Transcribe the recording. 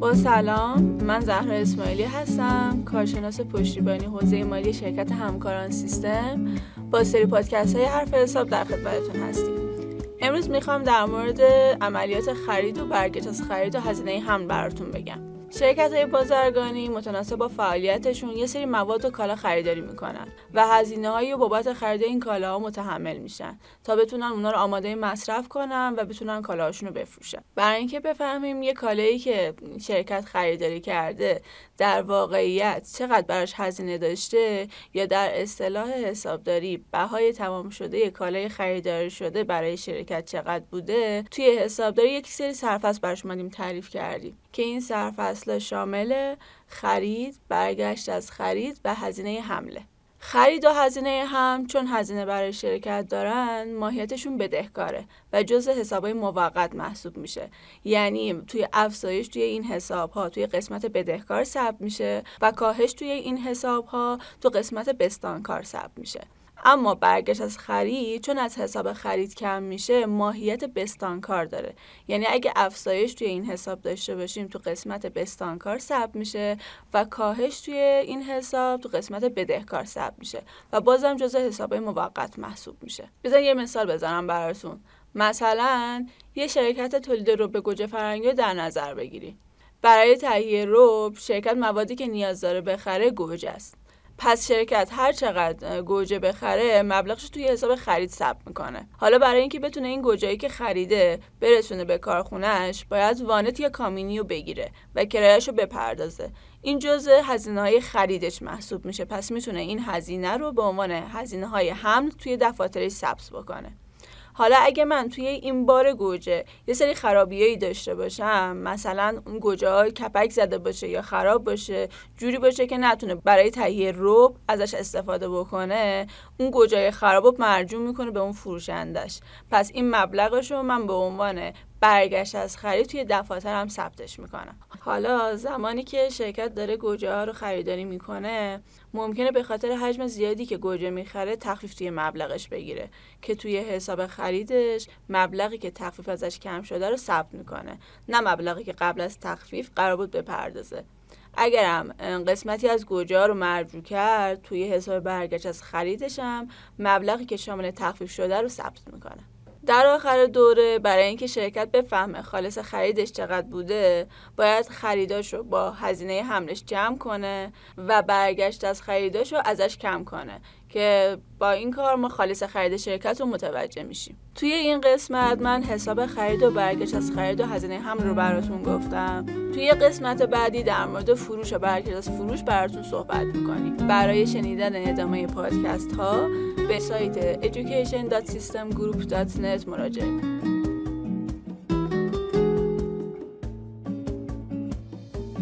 با سلام من زهرا اسماعیلی هستم کارشناس پشتیبانی حوزه مالی شرکت همکاران سیستم. با سری پادکست های حرف حساب در خدمتتون هستیم. امروز می‌خوام در مورد عملیات خرید و برگشت از خرید و هزینه حمل براتون بگم. شرکت های بازرگانی متناسب با فعالیتشون یه سری مواد و کالا خریداری می‌کنن و هزینه هایی بابت خرید این کالاها متحمل میشن تا بتونن اونا رو آماده مصرف کنن و بتونن کالاهاشون رو بفروشن. برای اینکه بفهمیم یه کالایی که شرکت خریداری کرده در واقعیت چقدر براش هزینه داشته یا در اصطلاح حسابداری بهای تمام شده کالای خریداری شده برای شرکت چقدر بوده توی حسابداری یک سری سرفصل براش تعریف کردیم. که این سرفصل شامل خرید، برگشت از خرید و هزینه حمله. خرید و هزینه هم چون هزینه برای شرکت دارن ماهیتشون بدهکاره و جزء حسابای موقت محسوب میشه یعنی توی افزایش توی این حساب ها توی قسمت بدهکار ثبت میشه و کاهش توی این حساب ها تو قسمت بستانکار ثبت میشه اما برگشت از خرید چون از حساب خرید کم میشه ماهیت بستانکار داره. یعنی اگه افزایش توی این حساب داشته باشیم تو قسمت بستانکار ثبت میشه و کاهش توی این حساب تو قسمت بدهکار ثبت میشه و بازم جزء حساب موقت محسوب میشه. بزن یه مثال بزنم براتون. مثلا یه شرکت تولید رب گوجه فرنگی در نظر بگیری برای تهیه رب شرکت موادی که نیاز داره بخره گوجه است. پس شرکت هر چقدر گوجه بخره مبلغش توی حساب خرید ثبت می‌کنه. حالا برای اینکه بتونه این گوجه‌ای که خریده برسونه به کارخونهش باید وانت یا کامینی رو بگیره و کرایهش رو بپردازه. این جزء هزینه های خریدش محسوب میشه. پس می‌تونه این هزینه رو به عنوان هزینه های حمل توی دفاترش ثبت بکنه. حالا اگه من توی این بار گوجه یه سری خرابیایی داشته باشم مثلا اون گوجه کپک زده باشه یا خراب باشه جوری باشه که نتونه برای تهیه روب ازش استفاده بکنه اون گوجه خراب رو مرجوع می‌کنه به اون فروشندش پس این مبلغش رو من به عنوان برگشت از خرید توی دفاترم ثبتش می‌کنم حالا زمانی که شرکت داره گوجه ها رو خریداری می‌کنه ممکنه به خاطر حجم زیادی که گوجه می‌خره تخفیف توی مبلغش بگیره که توی حساب خریدش مبلغی که تخفیف ازش کم شده رو ثبت می‌کنه نه مبلغی که قبل از تخفیف قرار بود بپردازه. اگرم قسمتی از گوجه ها رو مرجوع کرد توی حساب برگشت از خریدشم مبلغی که شامل تخفیف شده رو ثبت می‌کنه. در آخر دوره برای اینکه شرکت بفهمه خالص خریدش چقدر بوده باید خریداش رو با هزینه حملش جمع کنه و برگشت از خریداش رو ازش کم کنه. که با این کار ما خالص خرید شرکت رو متوجه میشیم. توی این قسمت من حساب خرید و برگشت از خرید و هزینه حمل رو براتون گفتم. توی قسمت بعدی در مورد فروش و برگشت از فروش براتون صحبت می‌کنیم. برای شنیدن ادامه پادکست ها به سایت education.systemgroup.net مراجعه کنید.